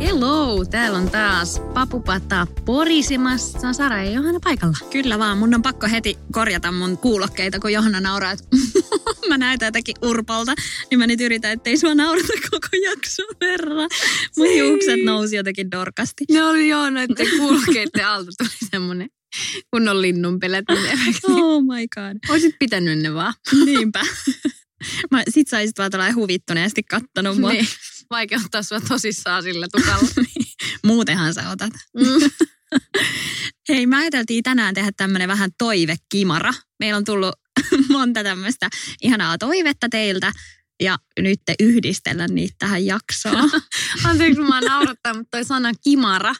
Hello, täällä on taas Papupata porisemassa. Sara ja Johanna paikalla. Kyllä vaan, mun on pakko heti korjata mun kuulokkeita, kun Johanna nauraa, että mä näytän jotenkin urpalta. Niin mä nyt yritän, ettei sua naurata koko jakson verran. Mun hiukset nousi jotenkin dorkasti. Ne oli joo, noiden kuulokkeiden alta tuli semmonen kunnon linnunpelet. Oh my god. Oisit pitänyt ne vaan. Niinpä. Mä, sit saisit vaan tällainen huvittuneesti kattonut mua. Niin. Vaikeuttaa sua tosissaan sillä tukalla. Muutenhan sä otat. Mm. Hei, me ajateltiin tänään tehdä tämmönen vähän toivekimara. Meillä on tullut monta tämmöistä ihanaa toivetta teiltä ja nyt te yhdistellä niitä tähän jaksoon. Anteeksi, mä naurattaa, mutta toi sana kimara.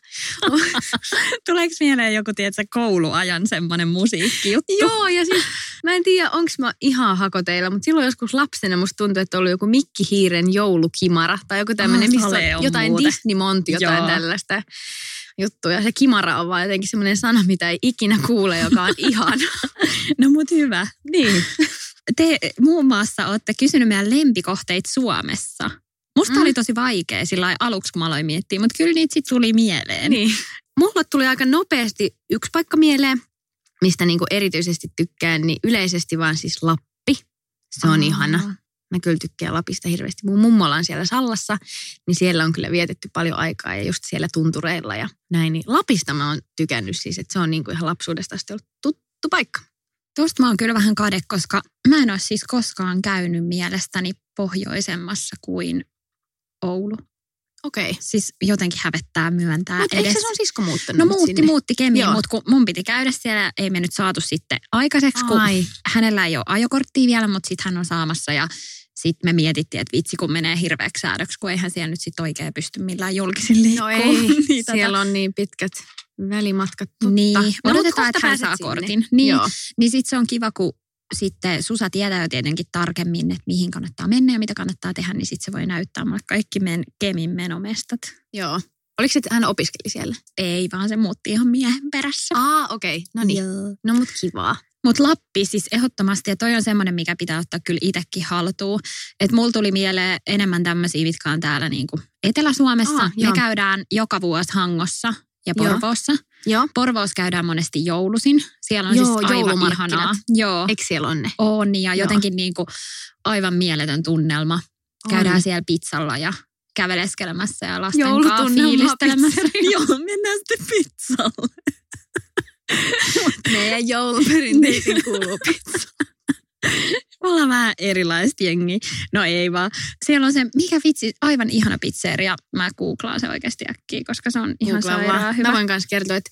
Tuleeko mieleen joku, tiedätkö, kouluajan semmoinen musiikkijuttu? Joo, ja siis mä en tiedä, onko mä ihan hakoteilla, mutta silloin joskus lapsena musta tuntui, että oli joku Mikki Hiiren joulukimara tai joku tämmöinen, Ah, missä jotain muuten. Disney-monti, jotain Joo. tällaista juttua. Ja se kimara on vaan jotenkin semmoinen sana, mitä ei ikinä kuule, joka on ihan. No mut hyvä. Niin. Te muun muassa olette kysynyt meidän lempikohteita Suomessa. Musta Mm. oli tosi vaikea sillä aluksi, kun mä aloin miettiä, mutta kyllä niitä sitten tuli mieleen. niin. Mulla tuli aika nopeasti yksi paikka mieleen, mistä niinku erityisesti tykkään, niin yleisesti vaan siis Lappi. Se on Aa. ihana. Mä kyllä tykkään Lapista hirveästi. Mun mummola on siellä Sallassa, niin siellä on kyllä vietetty paljon aikaa ja just siellä tuntureilla ja näin. Niin Lapista mä oon tykännyt siis, että se on niinku ihan lapsuudesta asti ollut tuttu paikka. Tuosta mä oon kyllä vähän kade, koska mä en ole siis koskaan käynyt mielestäni pohjoisemmassa kuin Oulu. Okei. Okay. Siis jotenkin hävettää myöntää Mutta eikö edes. se sun sisko muuttanut No muutti, sinne? muutti Kemiin, mutta kun mun piti käydä siellä, ei me nyt saatu sitten aikaiseksi, kun Ai. hänellä ei ole ajokorttia vielä, mutta sitten hän on saamassa ja sitten me mietittiin, että vitsi kun menee hirveäksi säädöksi, kun eihän siellä nyt sitten oikein pysty millään julkisin liikkuu. No ei, niin, tota- siellä on niin pitkät välimatkat. Totta. Niin, No, odotetaan, että hän saa sinne. kortin. Niin, Joo. niin sitten se on kiva, kun sitten Susa tietää jo tietenkin tarkemmin, että mihin kannattaa mennä ja mitä kannattaa tehdä, niin sitten se voi näyttää mulle kaikki men, Kemin menomestat. Joo. Oliko se, että hän opiskeli siellä? Ei, vaan se muutti ihan miehen perässä. Aa, okei. Okay. No niin. No mut kivaa. Mutta Lappi siis ehdottomasti, ja toi on semmoinen, mikä pitää ottaa kyllä itsekin haltuun. Että mulla tuli mieleen enemmän tämmöisiä, mitkä on täällä niinku Etelä-Suomessa. Aa, Me joo. käydään joka vuosi Hangossa ja. Porvoossa. Joo. Porvoossa käydään monesti joulusin. Siellä on Joo, siis aivan ihanaa. Joo, Eikö siellä on ne? on ja Joo. jotenkin niinku aivan mieletön tunnelma. Käydään On. siellä pizzalla ja käveleskelemässä ja lasten kanssa fiilistelemässä. Joo, mennään sitten pizzalle. Meidän jouluperinteisiin kuuluu pizza. Me ollaan vähän erilaista jengiä. No ei vaan. Siellä on se, mikä vitsi, aivan ihana pizzeria. Mä googlaan se oikeasti äkkiä, koska se on ihan Googlaan sairaan hyvä. Mä voin myös kertoa, että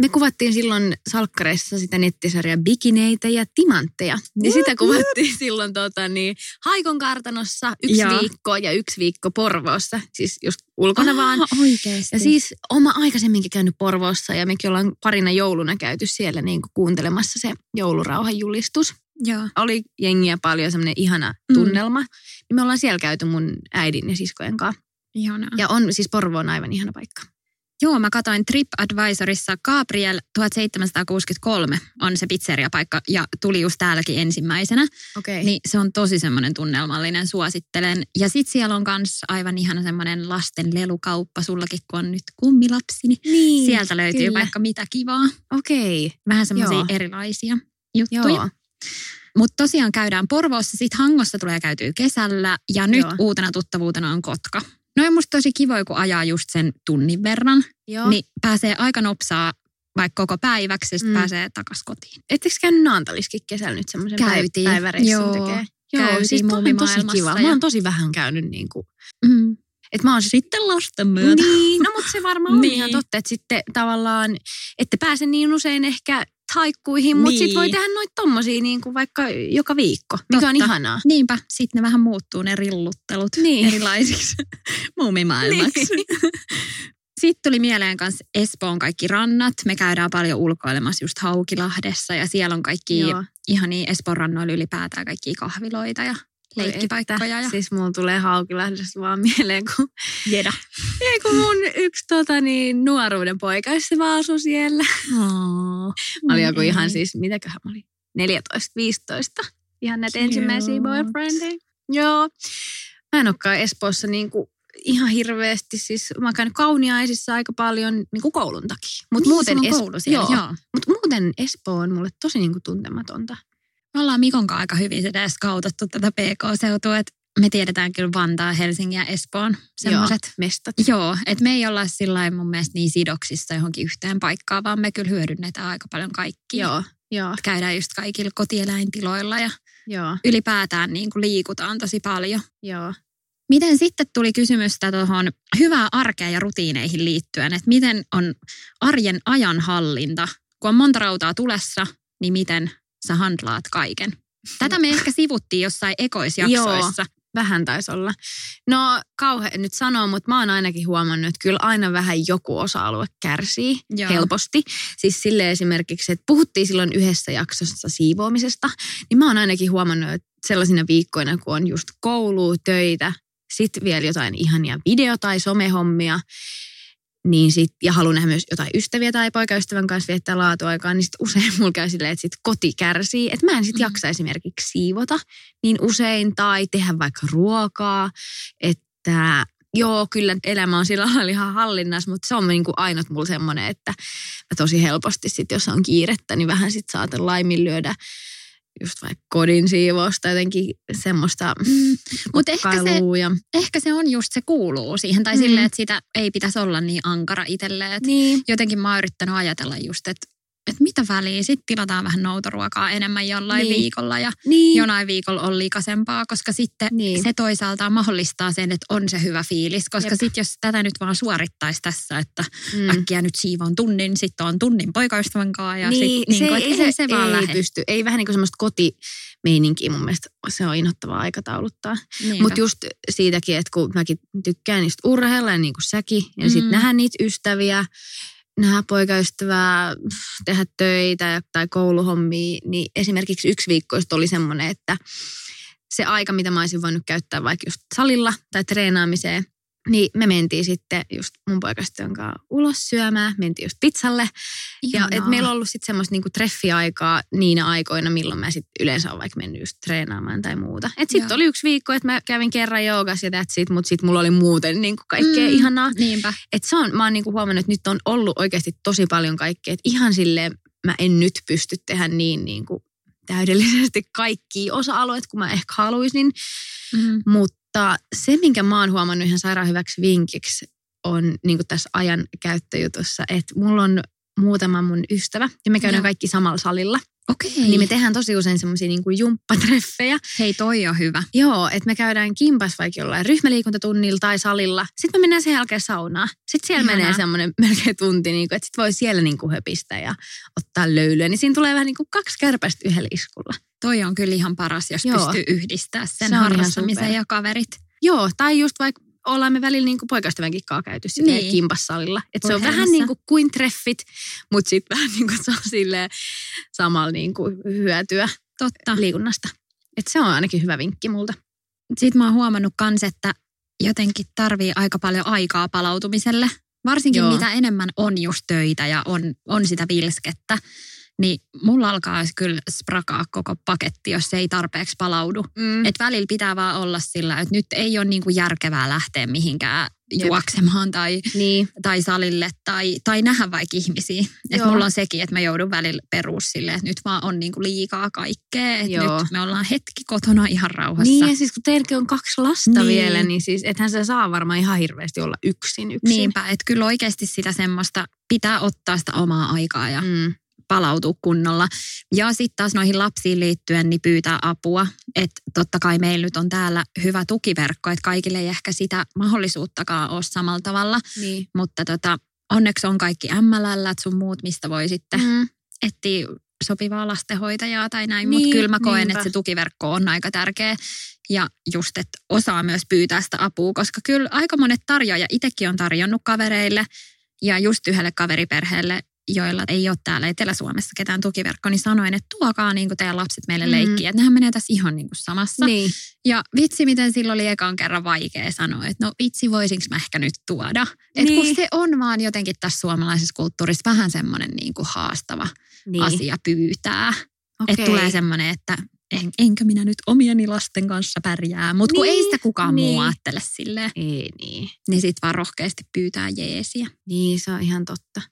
me kuvattiin silloin salkkareissa sitä nettisarjaa Bikineitä ja Timantteja. Ja sitä kuvattiin silloin tota, niin, Haikon kartanossa yksi Joo. viikko ja yksi viikko Porvoossa. Siis just ulkona vaan. oikeesti. Ja siis oma aikaisemminkin käynyt Porvoossa ja mekin ollaan parina jouluna käyty siellä niin kuin kuuntelemassa se joulurauhan julistus. Joo. Oli jengiä paljon, semmoinen ihana Mm. tunnelma. Niin me ollaan siellä käyty mun äidin ja siskojen kanssa. Ihanaa. Ja on siis Porvo on aivan ihana paikka. Joo, mä katsoin TripAdvisorissa Gabriel 1763 on se pizzeriapaikka ja tuli just täälläkin ensimmäisenä. Okei. Niin se on tosi semmoinen tunnelmallinen, suosittelen. Ja sit siellä on kans aivan ihana semmoinen lasten lelukauppa sullakin, kun on nyt kummilapsi. Niin sieltä löytyy kyllä. vaikka mitä kivaa. Okei. Vähän semmoisia erilaisia juttuja. Joo. Mutta tosiaan käydään Porvoossa, sitten Hangossa tulee käytyä kesällä ja nyt Joo. uutena tuttavuutena on Kotka. No on musta tosi kivoja, kun ajaa just sen tunnin verran, Joo. niin pääsee aika nopsaa vaikka koko päiväksi ja sitten Mm. pääsee takas kotiin. Ettekö käynyt Naantaliskin kesällä nyt semmoisen Käytiin. päiväreissun Joo. tekee? Joo, Käytiin siis toi on tosi kiva. ja- Mä oon tosi vähän käynyt niin kuin, Mm. Että mä oon sit, Sitten lasten myötä. niin, no mutta se varmaan on Niin. ihan totta, että sitten tavallaan, ette pääse niin usein ehkä taikkuihin, mutta Niin. sitten voi tehdä noita tommosia niin kuin vaikka joka viikko, mikä on Totta. ihanaa. Niinpä, sitten ne vähän muuttuu ne rilluttelut Niin. erilaisiksi muumimaailmaksi. Niin. Sitten tuli mieleen kanssa Espoon kaikki rannat. Me käydään paljon ulkoilemassa just Haukilahdessa ja siellä on kaikki Joo. ihania Espoon rannoilla ylipäätään kaikki kahviloita ja leikkipaikkoja. Ja... Siis mulla tulee Haukilahdesta vaan mieleen, kun, Jeda. ei, kun mun yksi tota, niin, nuoruuden poikaystävä vaan asui siellä. Oh. Mä olin joku ihan siis, mitäköhän mä olin, 14-15. Ihan näitä ensimmäisiä Cute. boyfriendeja. Joo. Mä en olekaan Espoossa niinku ihan hirveästi, siis mä oon käynyt kauniaisissa aika paljon niinku koulun takia. Mutta Niin, muuten, Es- koulu siellä, joo. joo. Mut muuten Espoo on mulle tosi niinku tuntematonta. Me ollaan Mikon kanssa aika hyvin sitä skautattu tätä PK-seutua, että me tiedetään kyllä Vantaa, Helsingin ja Espoon semmoiset. Joo, mestat. Joo, että me ei olla sillä mun mielestä niin sidoksissa johonkin yhteen paikkaan, vaan me kyllä hyödynnetään aika paljon kaikkia. Joo, joo, Käydään just kaikilla kotieläintiloilla ja joo, ylipäätään niin kuin liikutaan tosi paljon. joo. Miten sitten tuli kysymystä tuohon hyvää arkea ja rutiineihin liittyen, että miten on arjen ajanhallinta, kun on monta rautaa tulessa, niin miten sä handlaat kaiken? Tätä me ehkä sivuttiin jossain ekoisjaksoissa. Vähän taisi olla. No kauhean nyt sanoa, mutta mä oon ainakin huomannut, että kyllä aina vähän joku osa-alue kärsii Joo. helposti. Siis sille esimerkiksi, että puhuttiin silloin yhdessä jaksossa siivoamisesta, niin mä oon ainakin huomannut, että sellaisina viikkoina, kun on just koulu, töitä, sitten vielä jotain ihania video- tai somehommia, niin sit, ja haluan nähdä myös jotain ystäviä tai poikaystävän kanssa viettää laatuaikaa, niin sit usein mulla käy silleen, että sit koti kärsii. Että mä en sit Mm. jaksa esimerkiksi siivota niin usein tai tehdä vaikka ruokaa. Että joo, kyllä elämä on sillä lailla ihan hallinnassa, mutta se on niinku ainut mulla semmoinen, että mä tosi helposti sit, jos on kiirettä, niin vähän sit saatan laiminlyödä just vaikka kodin siivousta, jotenkin semmoista Mm, Mutta ehkä se, ja... ehkä se on just se kuuluu siihen, tai Mm. silleen, että sitä ei pitäisi olla niin ankara itselleen. Niin, Jotenkin mä oon yrittänyt ajatella just, että että mitä väliä, sitten tilataan vähän noutoruokaa enemmän jollain Niin. viikolla ja niin. jonain viikolla on liikasempaa, koska sitten Niin. se toisaalta mahdollistaa sen, että on se hyvä fiilis, koska sitten jos tätä nyt vaan suorittaisi tässä, että Mm. äkkiä nyt siivoon tunnin, sitten on tunnin poikaystävän kanssa ja niin, sit, niin se, kuin, ei, se, se vaan ei lähde. pysty. Ei vähän niin kuin semmoista kotimeininkiä mun mielestä. Se on innoittavaa aikatauluttaa. Mutta just siitäkin, että kun mäkin tykkään niistä urheilla ja niin kuin säkin, ja sitten Mm. nähdä niitä ystäviä, nähdä poikaystävää, tehdä töitä tai kouluhommia, niin esimerkiksi yksi viikko oli semmoinen, että se aika, mitä mä olisin voinut käyttää vaikka just salilla tai treenaamiseen, niin me mentiin sitten just mun poikaystävän kanssa ulos syömään, mentiin just pizzalle. Ja Ihanaa. et meillä on ollut sitten semmoista niinku treffiaikaa niinä aikoina, milloin mä sit yleensä olen vaikka mennyt just treenaamaan tai muuta. Et sitten oli yksi viikko, että mä kävin kerran joogas ja that's it, mutta sitten mulla oli muuten niinku kaikkea Mm. ihanaa. Niinpä. Et se on, mä oon niinku huomannut, että nyt on ollut oikeasti tosi paljon kaikkea. Että ihan silleen mä en nyt pysty tehdä niin niinku täydellisesti kaikki osa-alueet, kun mä ehkä haluaisin. Mm. Mutta se, minkä mä oon huomannut ihan sairaan hyväksi vinkiksi, on niin tässä ajan käyttöjutussa, että mulla on muutama mun ystävä, ja me käydään Joo. kaikki samalla salilla. Okei. Niin me tehdään tosi usein semmoisia niin jumppatreffejä. Hei, toi on hyvä. Joo, että me käydään kimpas vaikka jollain ryhmäliikuntatunnilla tai salilla. Sitten me mennään sen jälkeen saunaan. Sitten siellä Ihanaa. menee semmoinen melkein tunti, niin kuin, että sitten voi siellä niin kuin höpistä ja ottaa löylyä. Niin siinä tulee vähän niin kuin kaksi kärpästä yhdellä iskulla. Toi on kyllä ihan paras, jos Joo. pystyy yhdistää sen Se harrastamisen ja kaverit. Joo, tai just vaikka ollaan me välillä niin kuin kanssa käyty sitten Niin. kimpassalilla. Että se on vähän niin kuin, kuin treffit, mutta sitten vähän niin kuin saa silleen samalla niin kuin hyötyä Totta. liikunnasta. Että se on ainakin hyvä vinkki multa. Sitten mä oon huomannut kans, että jotenkin tarvii aika paljon aikaa palautumiselle. Varsinkin Joo. mitä enemmän on just töitä ja on, on sitä vilskettä, niin mulla alkaa kyllä sprakaa koko paketti, jos se ei tarpeeksi palaudu. Mm. Et välillä pitää vaan olla sillä, että nyt ei ole niinku järkevää lähteä mihinkään Jep. juoksemaan tai, Niin, tai salille tai, tai nähdä vaikka ihmisiä. Et Joo. mulla on sekin, että mä joudun välillä peruus silleen, että nyt vaan on niinku liikaa kaikkea. Et Joo. nyt me ollaan hetki kotona ihan rauhassa. Niin ja siis kun teilläkin on kaksi lasta niin. vielä, niin siis ethän se saa varmaan ihan hirveästi olla yksin yksin. Niinpä, että kyllä oikeasti sitä semmoista pitää ottaa sitä omaa aikaa ja mm. Palautua kunnolla. Ja sitten taas noihin lapsiin liittyen niin pyytää apua. Että totta kai meillä nyt on täällä hyvä tukiverkko, että kaikille ei ehkä sitä mahdollisuuttakaan ole samalla tavalla. Niin. Mutta tota, onneksi on kaikki MLL sun muut, mistä voi sitten Mm. etsiä sopivaa lastenhoitajaa tai näin. Niin, Mutta kyllä mä koen, niinpä. että se tukiverkko on aika tärkeä. Ja just, että osaa myös pyytää sitä apua, koska kyllä aika monet tarjoaja itsekin on tarjonnut kavereille ja just yhdelle kaveriperheelle, joilla ei ole täällä Etelä-Suomessa ketään tukiverkko, niin sanoin, että tuokaa niin teidän lapset meille Mhm. leikkiä. Että nehän menee tässä ihan niin kuin samassa. Niin. Ja vitsi, miten silloin oli ekan kerran vaikea sanoa, että no vitsi, voisinko mä ehkä nyt tuoda. Et Niin. kun se on vaan jotenkin tässä suomalaisessa kulttuurissa vähän semmoinen niin kuin haastava niin. asia pyytää. Okei. Että tulee semmoinen, että en, enkö minä nyt omieni lasten kanssa pärjää. Mutta kun ei Niin, sitä kukaan niin. muu ajattele silleen, Ei niin. niin sit vaan rohkeasti pyytää jeesiä. Niin, se on ihan totta.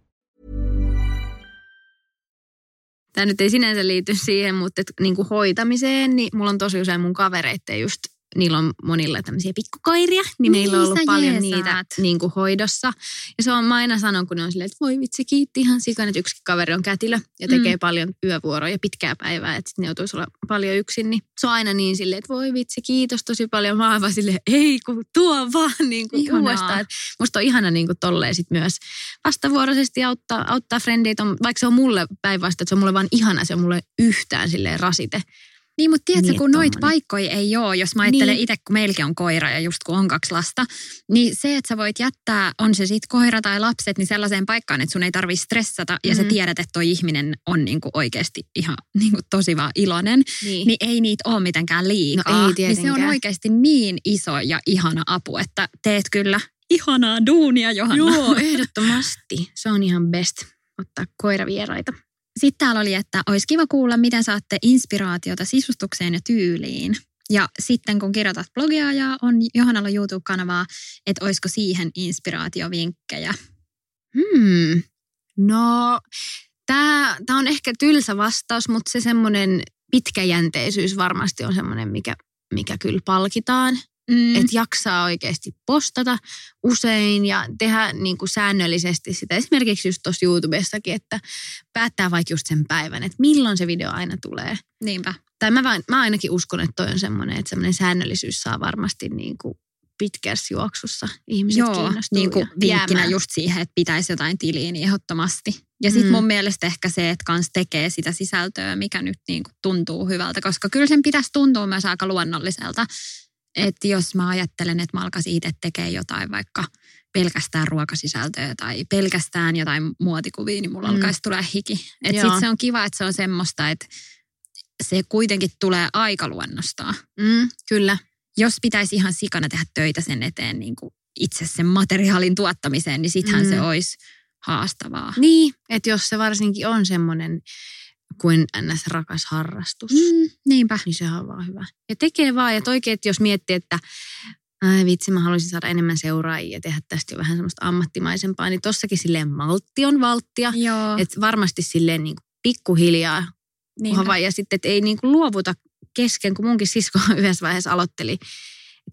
Tämä nyt ei sinänsä liity siihen, mutta et, niin kuin hoitamiseen, niin mulla on tosi usein mun kavereitten just, niillä on monilla tämmöisiä pikkukoiria, niin, Niin, meillä on ollut paljon jeesaat. niitä niin kuin hoidossa. Ja se on, mä aina sanon, kun ne on silleen, että voi vitsi, kiitti ihan sikan, että yksi kaveri on kätilö ja tekee Mm. paljon yövuoroja, pitkää päivää, että sitten ne joutuisi olla paljon yksin, niin se on aina niin silleen, että voi vitsi, kiitos tosi paljon. Mä oon vaan silleen, ei kun tuo vaan niin kuin Ihanaa. uudestaan. Et musta on ihana niin kuin tolleen sit myös vastavuoroisesti auttaa, auttaa frendeitä, on- vaikka se on mulle päinvastoin, että se on mulle vaan ihana, se on mulle yhtään silleen rasite. Niin, mutta tiedätkö, Niin, kun noit tommonen. paikkoja ei ole, jos mä ajattelen Niin. itse, kun meilläkin on koira ja just kun on kaksi lasta, niin se, että sä voit jättää, on se sitten koira tai lapset, niin sellaiseen paikkaan, että sun ei tarvi stressata ja sä Mhm. tiedät, että toi ihminen on niinku oikeasti ihan niinku tosi vaan iloinen, Niin. niin ei niitä ole mitenkään liikaa. No ei niin se on tietenkään. oikeasti niin iso ja ihana apu, että teet kyllä ihanaa duunia, Johanna. Joo, ehdottomasti. Se on ihan best ottaa koiravieraita. Sitten täällä oli, että olisi kiva kuulla, miten saatte inspiraatiota sisustukseen ja tyyliin. Ja sitten kun kirjoitat blogia ja on Johannalla YouTube-kanavaa, että olisiko siihen inspiraatiovinkkejä. Hmm. No, tämä on ehkä tylsä vastaus, mutta se semmoinen pitkäjänteisyys varmasti on semmoinen, mikä, mikä kyllä palkitaan. Mm. Että jaksaa oikeasti postata usein ja tehdä niin kuin säännöllisesti sitä. Esimerkiksi just tuossa YouTubessakin, että päättää vaikka just sen päivän, että milloin se video aina tulee. Niinpä. Tai mä, vaan, mä ainakin uskon, että toi on semmoinen, että semmoinen säännöllisyys saa varmasti niin kuin pitkässä juoksussa ihmiset Joo, niin kuin vinkkinä just siihen, että pitäisi jotain tiliä niin ehdottomasti. Ja sitten Mm. mun mielestä ehkä se, että kans tekee sitä sisältöä, mikä nyt niin kuin tuntuu hyvältä, koska kyllä sen pitäisi tuntua myös aika luonnolliselta. Että jos mä ajattelen, että mä alkaisin itse tekemään jotain vaikka pelkästään ruokasisältöä tai pelkästään jotain muotikuvia, niin mulla Mm. alkaisi tulee hiki. Että sit se on kiva, että se on semmoista, että se kuitenkin tulee aika luonnostaan. Mm, kyllä. Jos pitäisi ihan sikana tehdä töitä sen eteen niin kuin itse sen materiaalin tuottamiseen, niin sittenhän Mm. se olisi haastavaa. Niin, että jos se varsinkin on semmoinen kuin ns. rakas harrastus, mm. Niinpä. niin sehän on vaan hyvä. Ja tekee vaan, ja oikein, että jos miettii, että ai vitsi, mä haluaisin saada enemmän seuraajia ja tehdä tästä jo vähän semmoista ammattimaisempaa, niin tossakin silleen maltti on valttia. Joo, Että varmasti silleen niin kuin pikkuhiljaa niinpä. ja sitten, että ei niin kuin luovuta kesken, kun munkin sisko yhdessä vaiheessa aloitteli,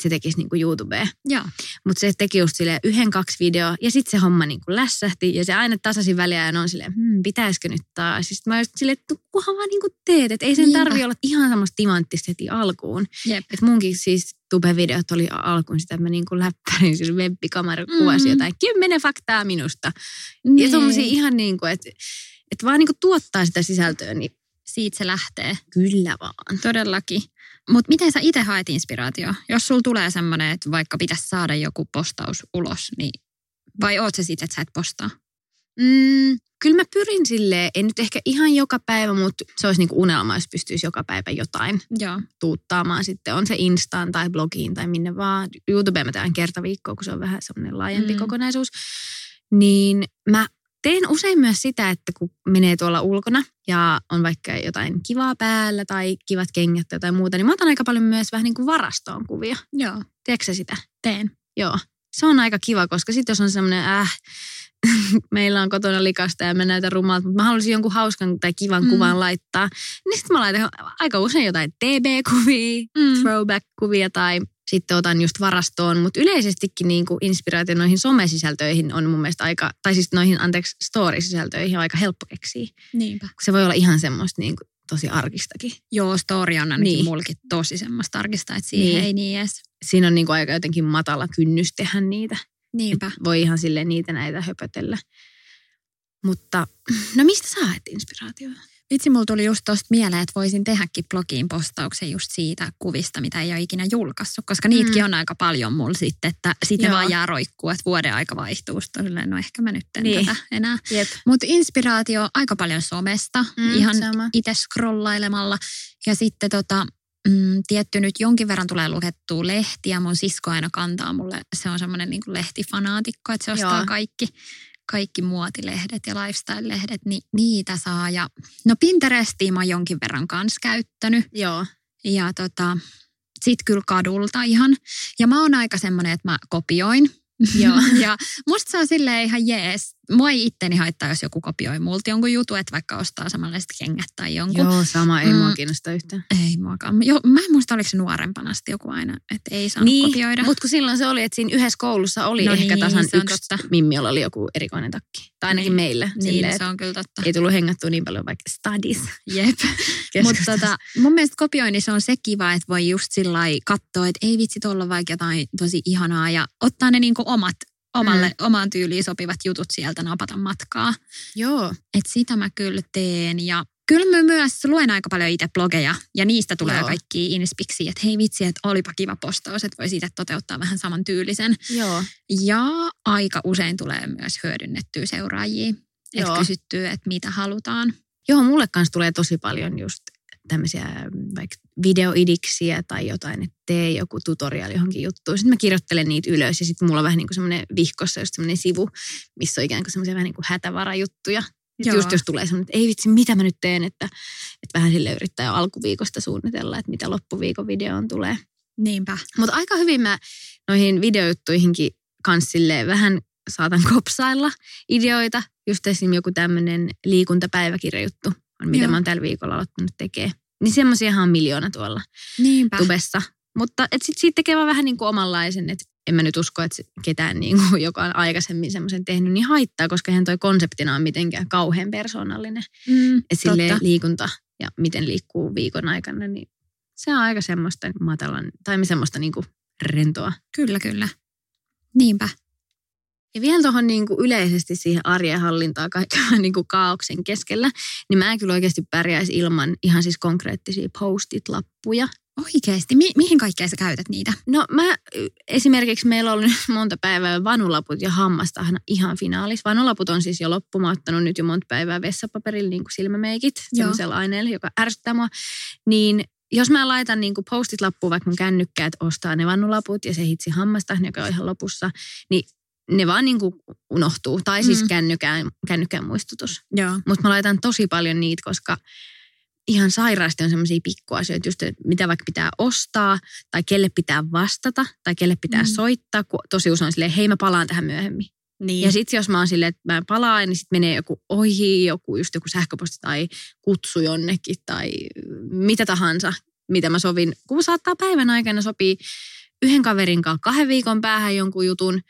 se tekisi niin kuin YouTubea. Joo. Mutta se teki just silleen yhden, kaksi videoa ja sitten se homma niin kuin lässähti ja se aina tasaisin väliä ja on silleen, hmm, pitäisikö nyt taas. Ja sitten mä just silleen, että kunhan vaan niin kuin teet, että ei sen Niinpä. tarvi olla ihan semmoista timanttista heti alkuun. Jep. Että munkin siis tubevideot oli alkuun sitä, että mä niin kuin läppärin sillä webbikamera kuvasi Mm. jotain kymmenen faktaa minusta. Ja Niin. tommosia ihan niin kuin, että, että vaan niin kuin tuottaa sitä sisältöä, niin Siitä se lähtee. kyllä vaan. Todellakin. Mutta miten sä itse haet inspiraatio? Jos sulla tulee semmoinen, että vaikka pitäisi saada joku postaus ulos, niin vai oot se siitä, että sä et postaa? Mm, kyllä mä pyrin silleen, en nyt ehkä ihan joka päivä, mutta se olisi niin kuin unelma, jos pystyisi joka päivä jotain Joo. tuuttaamaan. Sitten on se Instaan tai blogiin tai minne vaan. YouTubeen mä teen kerta viikkoa, kun se on vähän semmoinen laajempi mm. kokonaisuus. Niin mä teen usein myös sitä, että kun menee tuolla ulkona ja on vaikka jotain kivaa päällä tai kivat kengät tai jotain muuta, niin mä otan aika paljon myös vähän niin kuin varastoon kuvia. Joo. Tiedätkö sitä? Teen. Joo. Se on aika kiva, koska sitten jos on semmoinen, äh, meillä on kotona likasta ja mä näytän rumalta, mutta mä haluaisin jonkun hauskan tai kivan mm. kuvan laittaa, niin sitten mä laitan aika usein jotain TB-kuvia, Mm. throwback-kuvia tai sitten otan just varastoon, mutta yleisestikin niin kuin inspiraatio noihin somesisältöihin on mun mielestä aika, tai siis noihin, anteeksi, story-sisältöihin on aika helppo keksiä. Niinpä. Se voi olla ihan semmoista niin kuin tosi arkistakin. Joo, story on ainakin niin. Mulkin tosi semmoista tarkistaa, että siihen. Niin. ei niin edes. Siinä on niin kuin aika jotenkin matala kynnys tehdä niitä. Niinpä. Et voi ihan sille niitä näitä höpötellä. Mutta no mistä sä haet inspiraatiota? Vitsi, mulla tuli just tosta mieleen, että voisin tehdäkin blogiin postauksen just siitä kuvista, mitä ei ole ikinä julkaissut, koska niitäkin Mm. on aika paljon mulla sitten, että sitten vaan jää roikkuu, että vuoden aika vaihtuu. Silleen, no ehkä mä nyt en Niin. tätä enää. Mutta inspiraatio aika paljon somesta, Mm, ihan itse scrollailemalla. Ja sitten tota, mm, tietty nyt jonkin verran tulee luettua lehtiä. Mun sisko aina kantaa mulle, se on semmoinen niin lehtifanaatikko, että se ostaa Joo. kaikki, kaikki muotilehdet ja lifestyle-lehdet, niin niitä saa. Ja, no Pinterestia mä oon jonkin verran kanssa käyttänyt. Joo. Ja tota, sit kyllä kadulta ihan. Ja mä oon aika semmoinen, että mä kopioin. Joo. ja musta se on silleen ihan jees. Mua ei itteni haittaa, jos joku kopioi multa jonkun jutun, että vaikka ostaa samanlaiset kengät tai jonkun. Joo, sama. Ei Mm. mua kiinnosta yhtään. Ei muakaan. Jo, mä en muista, oliko se nuorempana asti joku aina, että ei saanut Niin, kopioida. mutta kun silloin se oli, että siinä yhdessä koulussa oli No ehkä niin, tasan yksi totta. mimmi, jolla oli joku erikoinen takki. Tai ainakin Niin. meillä. niin, silleen, se on kyllä totta. ei tullut hengattua niin paljon vaikka studies. Jep. Mutta tota, mun mielestä kopioinnissa on se kiva, että voi just sillä katsoa, että ei vitsi tuolla vaikka jotain tosi ihanaa ja ottaa ne niinku omat, omalle, mm. omaan tyyliin sopivat jutut sieltä napata matkaa. Joo. Et sitä mä kyllä teen ja kyllä mä myös luen aika paljon itse blogeja ja niistä tulee Joo. kaikki inspiksi, että hei vitsi, että olipa kiva postaus, että voi siitä toteuttaa vähän saman tyylisen. Joo. Ja aika usein tulee myös hyödynnettyä seuraajia. Että Joo. kysyttyy, että mitä halutaan. Joo, mulle kanssa tulee tosi paljon just tämmöisiä vaikka videoidiksiä tai jotain, että tee joku tutorial johonkin juttuun. Sitten mä kirjoittelen niitä ylös ja sitten mulla on vähän niin kuin semmoinen vihkossa just semmoinen sivu, missä on ikään kuin semmoisia vähän niin kuin hätävarajuttuja. Joo. Just jos tulee semmoinen, että ei vitsi, mitä mä nyt teen, että, että vähän sille yrittää jo alkuviikosta suunnitella, että mitä loppuviikon videoon tulee. Niinpä. Mutta aika hyvin mä noihin videojuttuihin kanssa silleen vähän saatan kopsailla ideoita. Just esim. joku tämmöinen liikuntapäiväkirjajuttu on, mitä Joo. mä oon tällä viikolla aloittanut tekemään. Niin semmoisiahan on miljoona tuolla Niinpä. tubessa. Mutta et sit siitä tekee vaan vähän niin kuin omanlaisen, että en mä nyt usko, että ketään, niin kuin, joka on aikaisemmin semmoisen tehnyt, niin haittaa, koska eihän toi konseptina on mitenkään kauhean persoonallinen. Mm, totta. liikunta ja miten liikkuu viikon aikana, niin se on aika semmoista matalan, tai semmoista niin kuin rentoa. Kyllä, kyllä. Niinpä. Ja vielä tuohon niin kuin yleisesti siihen arjen hallintaan kaiken niin kuin kaauksen keskellä, niin mä en kyllä oikeasti pärjäisi ilman ihan siis konkreettisia postit-lappuja. Oikeesti. Mi- mihin kaikkeen sä käytät niitä? No mä esimerkiksi meillä on nyt monta päivää vanulaput ja hammastahna ihan finaalis. Vanulaput on siis jo loppu. Mä oon ottanut nyt jo monta päivää vessapaperilla niin kuin silmämeikit Joo. semmoisella aineella, joka ärsyttää mua. Niin jos mä laitan niin postit lappuun vaikka mun kännykkää, että ostaa ne vannulaput ja se hitsi hammastahna, joka on ihan lopussa, niin ne vaan niin kuin unohtuu. Tai siis Mm. kännykään, kännykkään muistutus. Mutta mä laitan tosi paljon niitä, koska ihan sairaasti on semmoisia pikkuasioita, just että mitä vaikka pitää ostaa, tai kelle pitää vastata, tai kelle pitää Mm. mm. soittaa, kun tosi usein on silleen, hei mä palaan tähän myöhemmin. Niin. Ja sitten jos mä oon silleen, että mä palaan, niin sitten menee joku ohi, joku just joku sähköposti tai kutsu jonnekin, tai mitä tahansa, mitä mä sovin. Kun saattaa päivän aikana sopii yhden kaverin kanssa kahden viikon päähän jonkun jutun,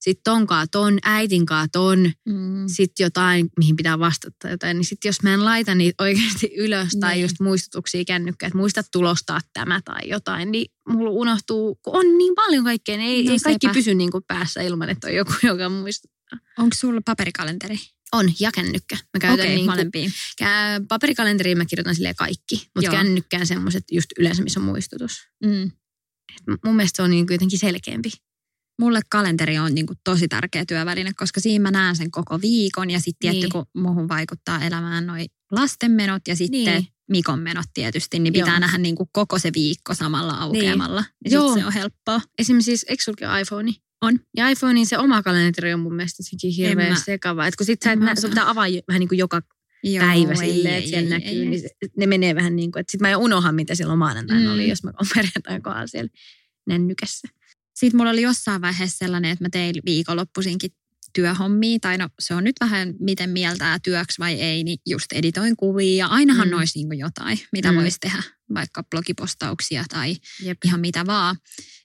sitten tonkaa ton, äitinkaa ton, Mm. sitten jotain, mihin pitää vastata jotain. Niin sitten jos mä en laita niitä oikeasti ylös tai Niin. just muistutuksia kännykkään, että muista tulostaa tämä tai jotain, niin mulla unohtuu, kun on niin paljon kaikkea, niin ei, No ei kaikki sepä. pysy niin kuin päässä ilman, että on joku, joka muistuttaa. Onko sulla paperikalenteri? On, ja kännykkä. Mä käytän Okei, niin molempiin. kä- paperikalenderiin mä kirjoitan silleen kaikki, mutta kännykkään semmoiset just yleensä, missä on muistutus. Mm. Et mun mielestä se on niin jotenkin selkeämpi. Mulle kalenteri on niin kuin tosi tärkeä työväline, koska siinä mä näen sen koko viikon ja sitten tietty, Niin. kun muuhun vaikuttaa elämään noi lasten menot ja sitten Niin. Mikon menot tietysti, niin pitää Joo. nähdä niin kuin koko se viikko samalla aukeamalla. Niin, Joo. sit se on helppoa. Esimerkiksi siis, eikö sulki iPhone? On. Ja iPhonein se oma kalenteri on mun mielestä sekin hirveän En mä- sekava. Et kun sit sä et en nä, sun pitää avaa vähän niin kuin joka Joo, päivä silleen, että siellä ei, näkyy. ei, niin se, ne menee vähän niin kuin, että sit mä jo unohan, mitä silloin maanantaina Mm. oli, jos mä oon perjantain kohdalla siellä nännykässä. Sitten mulla oli jossain vaiheessa sellainen, että mä tein viikonloppuisinkin työhommia, tai no se on nyt vähän miten mieltää työksi vai ei, niin just editoin kuvia ja ainahan Mm. noissa niin jotain, mitä Mm. voisi tehdä, vaikka blogipostauksia tai Jep. ihan mitä vaan.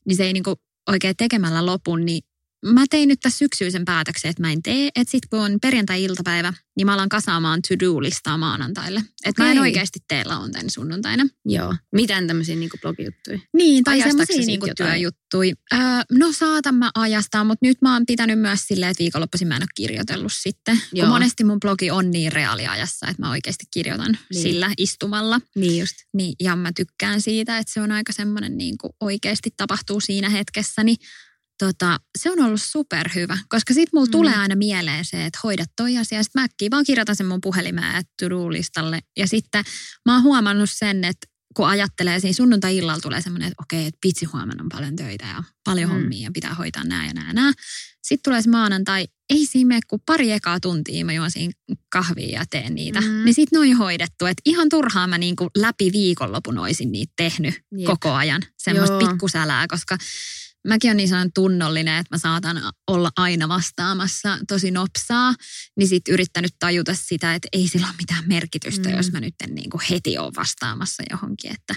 Niin se ei niin oikein tekemällä lopun, niin mä tein nyt tässä syksyisen päätöksen, että mä en tee. Että sit kun on perjantai-iltapäivä, niin mä alan kasaamaan to-do-listaa maanantaille. Että mä en oikeasti tee lauantaina sunnuntaina. Joo. Mitään tämmöisiä niin blogijuttuja. Niin, tai semmoisia niinku työjuttuja. Öö, no saatan mä ajastaa, mutta nyt mä oon pitänyt myös silleen, että viikonloppuisin mä en ole kirjoitellut sitten. Joo. Kun monesti mun blogi on niin reaaliajassa, että mä oikeasti kirjoitan Niin. sillä istumalla. Niin just. Niin, ja mä tykkään siitä, että se on aika semmoinen niin kuin oikeasti tapahtuu siinä hetkessä. Niin tota, se on ollut superhyvä, koska sit mulla Mm. tulee aina mieleen se, että hoida toi asia. Sitten mä äkkiä vaan kirjoitan sen mun puhelimeen to-do-listalle. Ja sitten mä oon huomannut sen, että kun ajattelee, siinä sunnuntai-illalla tulee semmoinen, että okei, että vitsi huomenna on paljon töitä ja paljon Mm. mm. hommia ja pitää hoitaa nää ja nää ja nää. Sitten tulee se maanantai, ei siinä mene kuin pari ekaa tuntia, mä juon siinä kahvia ja teen niitä. Mm. Niin sit ne on jo hoidettu. Että ihan turhaan mä niinku läpi viikonlopun oisin niitä tehnyt Jep. koko ajan. Semmoista Joo. pikkusälää, koska mäkin on niin sanon tunnollinen, että mä saatan olla aina vastaamassa tosi nopsaa. Niin sit yrittänyt tajuta sitä, että ei sillä ole mitään merkitystä, Mm. jos mä nyt en niinku heti ole vastaamassa johonkin. Että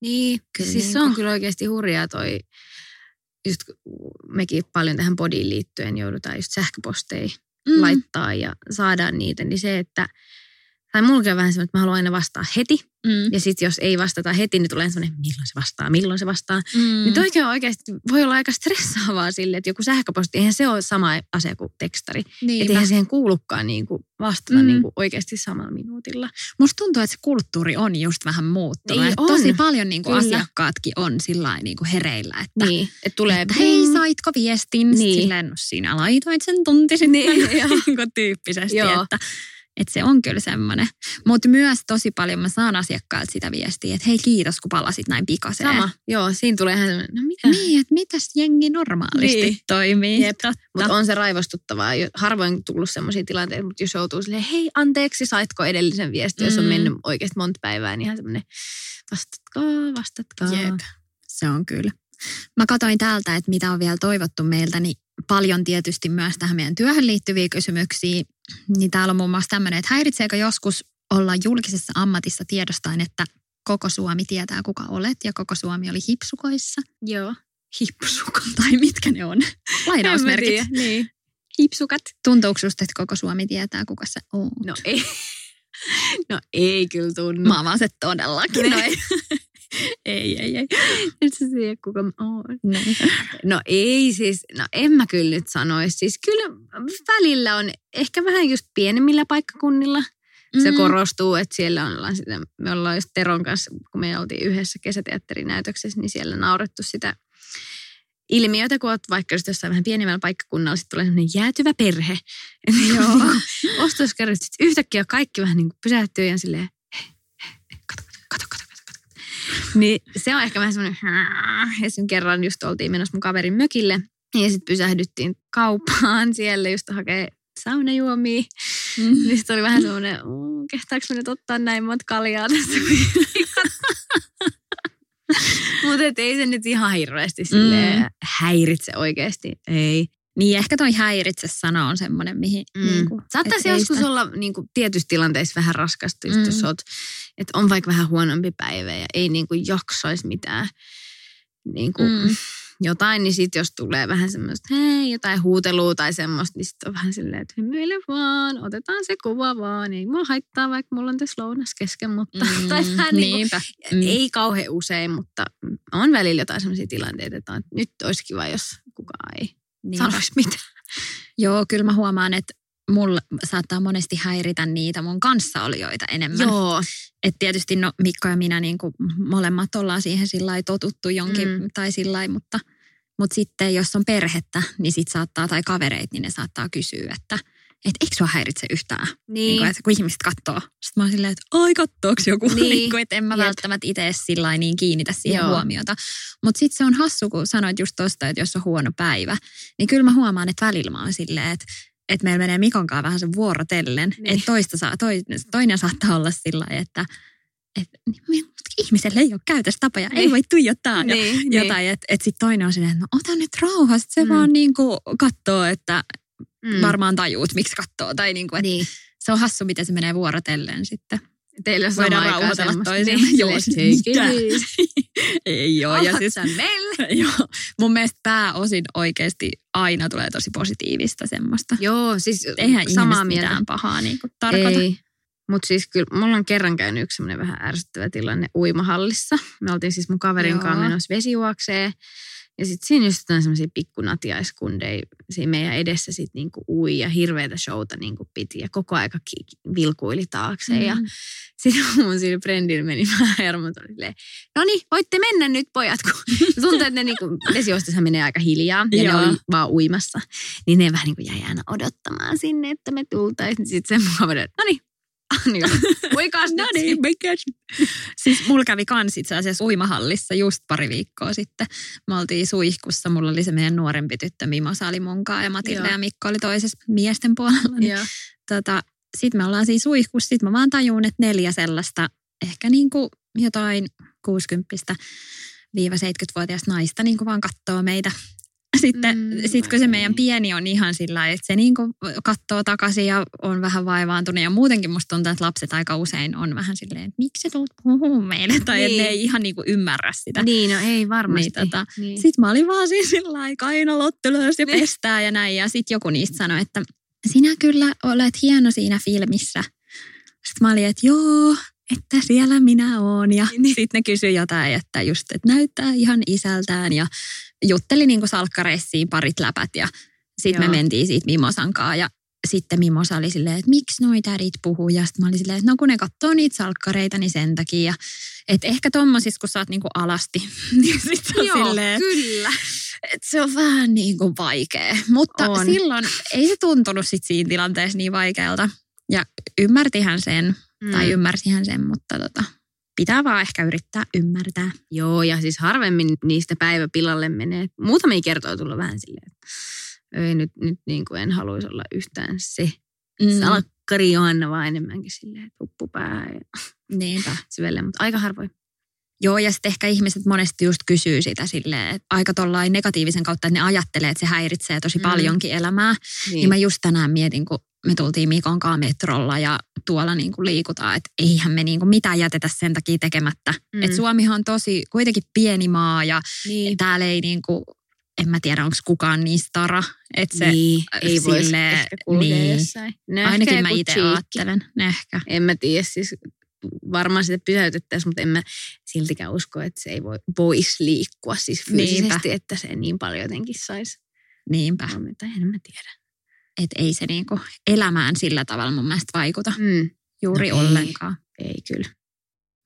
Niin, Kyllä siis niin se on kuin- kyllä oikeasti hurjaa toi, just mekin paljon tähän bodiin liittyen joudutaan just sähköposteja mm, laittaa ja saadaan niitä, niin se, että tai mulla käy vähän semmoinen, että mä haluan aina vastaa heti. mm, Ja sitten jos ei vastata heti, niin tulee semmoinen, milloin se vastaa, milloin se vastaa. mm, Niin toikin oikeasti, voi olla aika stressaavaa sille, että joku sähköposti, eihän se ole sama asia kuin tekstari. niin, Että eihän siihen kuulukaan niin kuin vastata Mm. niin kuin oikeasti samalla minuutilla. Musta tuntuu, että se kulttuuri on just vähän muuttunut. Niin että on. Tosi paljon niin kuin Kyllä. asiakkaatkin on sillä niin kuin hereillä, että, Niin, että tulee että hei, saitko viestin? Niin. Silleen, no sinä laitoit sen tunti sitten Niin, niin kuin tyyppisesti, Joo. että, että se on kyllä semmoinen. Mutta myös tosi paljon mä saan asiakkailta sitä viestiä, että hei kiitos, kun palasit näin pikaseen. Sama, joo, siinä tulee ihan no mitä? Niin, että mitäs jengi normaalisti Niin. toimii. Mutta on se raivostuttavaa. Harvoin tullut sellaisia tilanteita, mutta jos joutuu silleen, hei anteeksi, saitko edellisen viestin, jos on Mm. mennyt oikeasti monta päivää, niin ihan semmoinen, vastatkaa, vastatkaa. Jep. Se on kyllä. Mä katsoin täältä, että mitä on vielä toivottu meiltä, niin paljon tietysti myös tähän meidän työhön liittyviä kysymyksiä. Niin täällä on muun muassa tämmöinen, että häiritseekö joskus olla julkisessa ammatissa tiedostaen, että koko Suomi tietää, kuka olet ja koko Suomi oli hipsukoissa. Joo. Hipsukat. Tai mitkä ne on? Lainausmerkit. Tiedä, Niin. Hipsukat. Tuntuuko susta, että koko Suomi tietää, kuka sä oot? No ei. No ei kyllä tunnu. Mä vaan se todellakin. No ei. ei, ei, ei. Et sä tiedä, kuka mä oon. Näin. No ei siis, no en mä kyllä nyt sanoisi. Siis kyllä välillä on ehkä vähän just pienemmillä paikkakunnilla. Se Mm. korostuu, että siellä ollaan sitä, me ollaan just Teron kanssa, kun me oltiin yhdessä kesäteatterinäytöksessä, niin siellä naurettu sitä ilmiötä, kun oot vaikka just jossain vähän pienemmällä paikkakunnalla, sitten tulee sellainen jäätyvä perhe. Joo. Sitten yhtäkkiä kaikki vähän niin kuin pysähtyy ja silleen, hei, hei, kato, kato, kato. Niin se on ehkä vähän semmoinen, ja sen kerran just oltiin menossa mun kaverin mökille, ja sitten pysähdyttiin kauppaan siellä just hakee saunajuomia. Mm. Niin sitten oli vähän semmoinen, "Mm, kehtaanko mä nyt ottaa näin monta kaljaa tästä? Mutta ei se nyt ihan hirveästi Mm. häiritse oikeasti. Ei. Niin ehkä toi häiritse sana on semmoinen, mihin... Mm. Niin kuin, Saattaisi joskus sitä- olla niin kuin, tietyissä tilanteissa vähän raskasta, Mm. jos oot, että on vaikka vähän huonompi päivä ja ei niin kuin, jaksaisi mitään. Niin kuin, Mm. jotain, niin sitten jos tulee vähän semmoista, hei, jotain huutelua tai semmoista, niin sitten on vähän silleen, että hymyile vaan, otetaan se kuva vaan, ei mua haittaa, vaikka mulla on tässä lounas kesken, mutta mm, tai vähän niin kuin, ei kauhean usein, mutta on välillä jotain semmoisia tilanteita, että on, että nyt olisi kiva, jos kukaan ei Niin. sanoisi mitään. Joo, kyllä mä huomaan, että mulla saattaa monesti häiritä niitä mun kanssaolijoita enemmän. Joo, Et tietysti no, Mikko ja minä niin kuin molemmat ollaan siihen sillä totuttu jonkin Mm. tai sillä mutta, mutta sitten jos on perhettä, niin sit saattaa, tai kavereita, niin ne saattaa kysyä, että et eikö sua häiritse yhtään? Niin. niin, kuin, että kun ihmiset katsoo. Sitten mä oon silleen, että ai kattooks joku? Niin. Niin. niin kuin, että en mä Jep. välttämättä itse sillä niin kiinnitä siihen Joo. huomiota. Mutta sitten se on hassu, kun sanoit just tosta, että jos on huono päivä, niin kyllä mä huomaan, että välillä mä oon silleen, että että meillä menee Mikon kanssa vähän sen vuorotellen, Niin. niin. että toista saa, toi, toinen saattaa olla sillä että että ihmiselle ei ole käytöstapoja, ei Niin. voi tuijottaa ja niin, jotain. Että et sitten toinen on silleen, että no ota nyt rauhassa, se Mm. vaan niinku katsoo, että niin. Mm. varmaan tajuut, miksi katsoo. Tai niinku, että Niin. se on hassu, miten se menee vuorotellen sitten. Teillä on Voidaan sama aikaa rauhoitella toisiamme. Niin, Joo, siis. Ei ole. Ja siis, sä meille? joo, mun mielestä pääosin oikeasti aina tulee tosi positiivista semmoista. Joo, siis Eihän samaa mieltä. mitään pahaa niin kuin tarkoita. Ei. Mutta siis kyllä mulla on kerran käynyt yksi semmoinen vähän ärsyttävä tilanne uimahallissa. Me oltiin siis mun kaverin Joo. kanssa menossa vesijuokseen. Ja sitten siinä just jotain semmoisia pikkunatiaiskundeja siinä meidän edessä sit niinku ui ja hirveätä showta niinku piti. Ja koko aika ki- vilkuili taakse. Mm. Ja sitten mun sillä friendillä meni vähän hermot. oli No niin, voitte mennä nyt pojat. Kun tuntuu, että ne niinku, vesijuostessa menee aika hiljaa. Ja Joo. ne oli vaan uimassa. Niin ne vähän niin kuin jäi aina odottamaan sinne, että me tultaisiin. Sitten se kaveri, no niin, niin uikaas No nyt. niin, mikä Siis mulla kävi kans itse asiassa uimahallissa just pari viikkoa sitten. Me oltiin suihkussa, mulla oli se meidän nuorempi tyttö Mimosa oli munkaan ja Matilda Joo. ja Mikko oli toisessa miesten puolella. Niin Joo. tota, sitten me ollaan siinä suihkussa, sitten mä vaan tajun, että neljä sellaista, ehkä niin kuin jotain 60 70-vuotiaista naista niin kuin vaan katsoo meitä. Sitten Mm, sit kun se meidän pieni on ihan sillä että se niin kuin katsoo takaisin ja on vähän vaivaantunut. Ja muutenkin musta tuntuu, että lapset aika usein on vähän silleen, että miksi sä tulet puhuu meille? Tai niin. Että ne ei ihan niin kuin ymmärrä sitä. Niin, no ei varmasti. Niin, tota, niin. Sitten mä olin vaan siinä sillä lailla, kainalot ylös ja Niin. pestää ja näin. Ja sitten joku niistä sanoi, että sinä kyllä olet hieno siinä filmissä. Sitten mä olin, että joo, että siellä minä oon. Ja Niin. sitten ne kysyi jotain, että just, että näyttää ihan isältään. Ja jutteli niin salkkareissiin parit läpät. Ja sitten me mentiin siitä Mimosan kanssa ja sitten Mimosa oli silleen, että miksi noi tädit puhuu. Ja sitten mä olin silleen, että no kun ne katsoo niitä salkkareita, niin sen takia. Että ehkä tommosissa, kun sä oot niinku alasti, niin sit se on Joo, silleen, kyllä. että se on vähän niin kuin vaikea. Mutta on. silloin ei se tuntunut sit siinä tilanteessa niin vaikealta. Ja ymmärtihän sen, mm. tai ymmärsihän sen, mutta tota, pitää vaan ehkä yrittää ymmärtää. Joo, ja siis harvemmin niistä päivä pilalle menee. Muutamia kertoja tulla vähän silleen, että ei nyt, nyt niin kuin en haluaisi olla yhtään se Mm. salkkari Johanna, vaan enemmänkin silleen, että uppu päähän ja Niinpä. syvelle, mutta aika harvoin. Joo, ja sitten ehkä ihmiset monesti just kysyy sitä silleen, että aika tollain negatiivisen kautta, että ne ajattelee, että se häiritsee tosi mm. paljonkin elämää. Niin. niin mä just tänään mietin, kun me tultiin Mikon kanssa metrolla ja tuolla niin kuin liikutaan, että eihän me niin kuin mitään jätetä sen takia tekemättä. Mm. Että Suomihan on tosi kuitenkin pieni maa ja niin. täällä ei niin kuin, en mä tiedä onko kukaan niin stara, että se niin, ei voi silleen- ehkä niin. jossain. No ainakin mä itse ajattelen, ehkä. En mä tiedä, siis varmaan sitä pysäytettäisiin, mutta en mä siltikään usko, että se ei voi, voisi liikkua siis fyysisesti, Niinpä. että se niin paljon jotenkin saisi Niinpä, huomiota. En mä tiedä. Että ei se niin kuin elämään sillä tavalla mun mielestä vaikuta Mm, juuri No ei. ollenkaan. ei kyllä.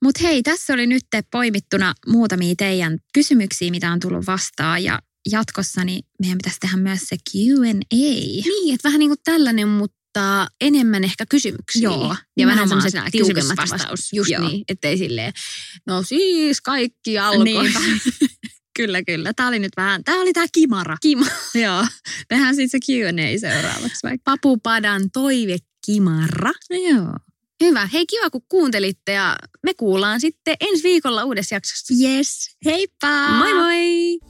Mutta hei, tässä oli nyt poimittuna muutamia teidän kysymyksiä, mitä on tullut vastaan ja jatkossa niin meidän pitäisi tehdä myös se Q&A. Niin, että vähän niin kuin tällainen, mutta enemmän ehkä kysymyksiä. Joo, ja vähän semmoiset tiukemmat vastaus. Just Joo. niin, ettei silleen, no siis kaikki alkoi. Kyllä, kyllä. Tämä oli nyt vähän, tämä oli tämä kimara. Kima. Joo, tehdään sitten se Q&A seuraavaksi vaikka. Papupadan toive Kimarra. No joo. Hyvä. Hei, kiva kun kuuntelitte ja me kuullaan sitten ensi viikolla uudessa jaksossa. Yes, heippa! Moi moi!